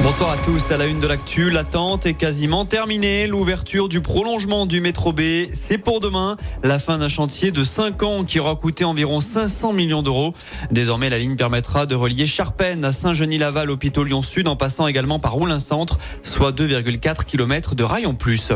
Bonsoir à tous. À la une de l'actu, l'attente est quasiment terminée. L'ouverture du prolongement du métro B, c'est pour demain. La fin d'un chantier de 5 ans qui aura coûté environ 500 millions d'euros. Désormais, la ligne permettra de relier Charpennes à Saint-Genis-Laval, hôpital Lyon-Sud, en passant également par Roulin-Centre, soit 2,4 km de rail en plus.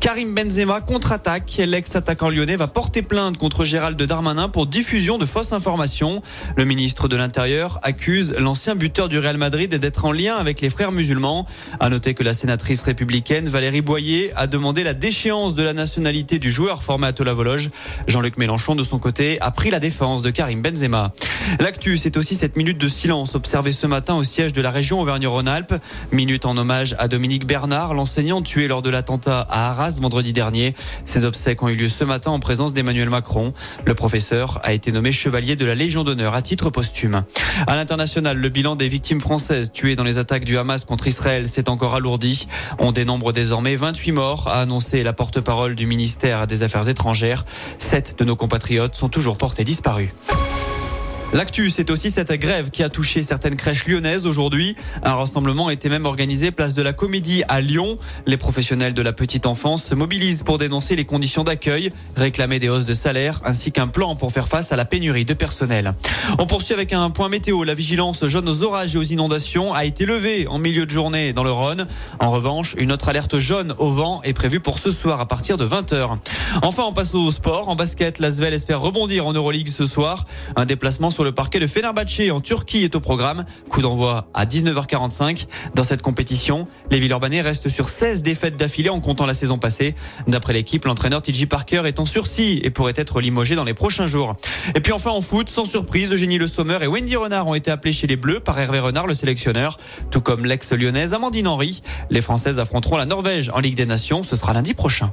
Karim Benzema contre-attaque. L'ex-attaquant lyonnais va porter plainte contre Gérald Darmanin pour diffusion de fausses informations. Le ministre de l'Intérieur accuse l'ancien buteur du Real Madrid d'être en lien avec les frères musulmans. À noter que la sénatrice républicaine Valérie Boyer a demandé la déchéance de la nationalité du joueur formé à Tolavologe. Jean-Luc Mélenchon, de son côté, a pris la défense de Karim Benzema. L'actu, c'est aussi cette minute de silence observée ce matin au siège de la région Auvergne-Rhône-Alpes. Minute en hommage à Dominique Bernard, l'enseignant tué lors de l'attentat à Arras vendredi dernier. Ces obsèques ont eu lieu ce matin en présence d'Emmanuel Macron. Le professeur a été nommé chevalier de la Légion d'honneur à titre posthume. À l'international, le bilan des victimes françaises tuées dans les attaques du Hamas contre Israël s'est encore alourdi. On dénombre désormais 28 morts, a annoncé la porte-parole du ministère des Affaires étrangères. Sept de nos compatriotes sont toujours portés disparus. L'actu, c'est aussi cette grève qui a touché certaines crèches lyonnaises aujourd'hui. Un rassemblement était même organisé place de la Comédie à Lyon. Les professionnels de la petite enfance se mobilisent pour dénoncer les conditions d'accueil, réclamer des hausses de salaire ainsi qu'un plan pour faire face à la pénurie de personnel. On poursuit avec un point météo. La vigilance jaune aux orages et aux inondations a été levée en milieu de journée dans le Rhône. En revanche, une autre alerte jaune au vent est prévue pour ce soir à partir de 20h. Enfin, on passe au sport. En basket, l'Asvel espère rebondir en Euroleague ce soir. Un déplacement sur le parquet de Fenerbahçe en Turquie est au programme. Coup d'envoi à 19h45. Dans cette compétition, les Villeurbanais restent sur 16 défaites d'affilée en comptant la saison passée. D'après l'équipe, l'entraîneur TJ Parker est en sursis et pourrait être limogé dans les prochains jours. Et puis enfin en foot, sans surprise, Eugénie Le Sommer et Wendy Renard ont été appelés chez les Bleus par Hervé Renard, le sélectionneur, tout comme l'ex-lyonnaise Amandine Henry. Les Françaises affronteront la Norvège en Ligue des Nations. Ce sera lundi prochain.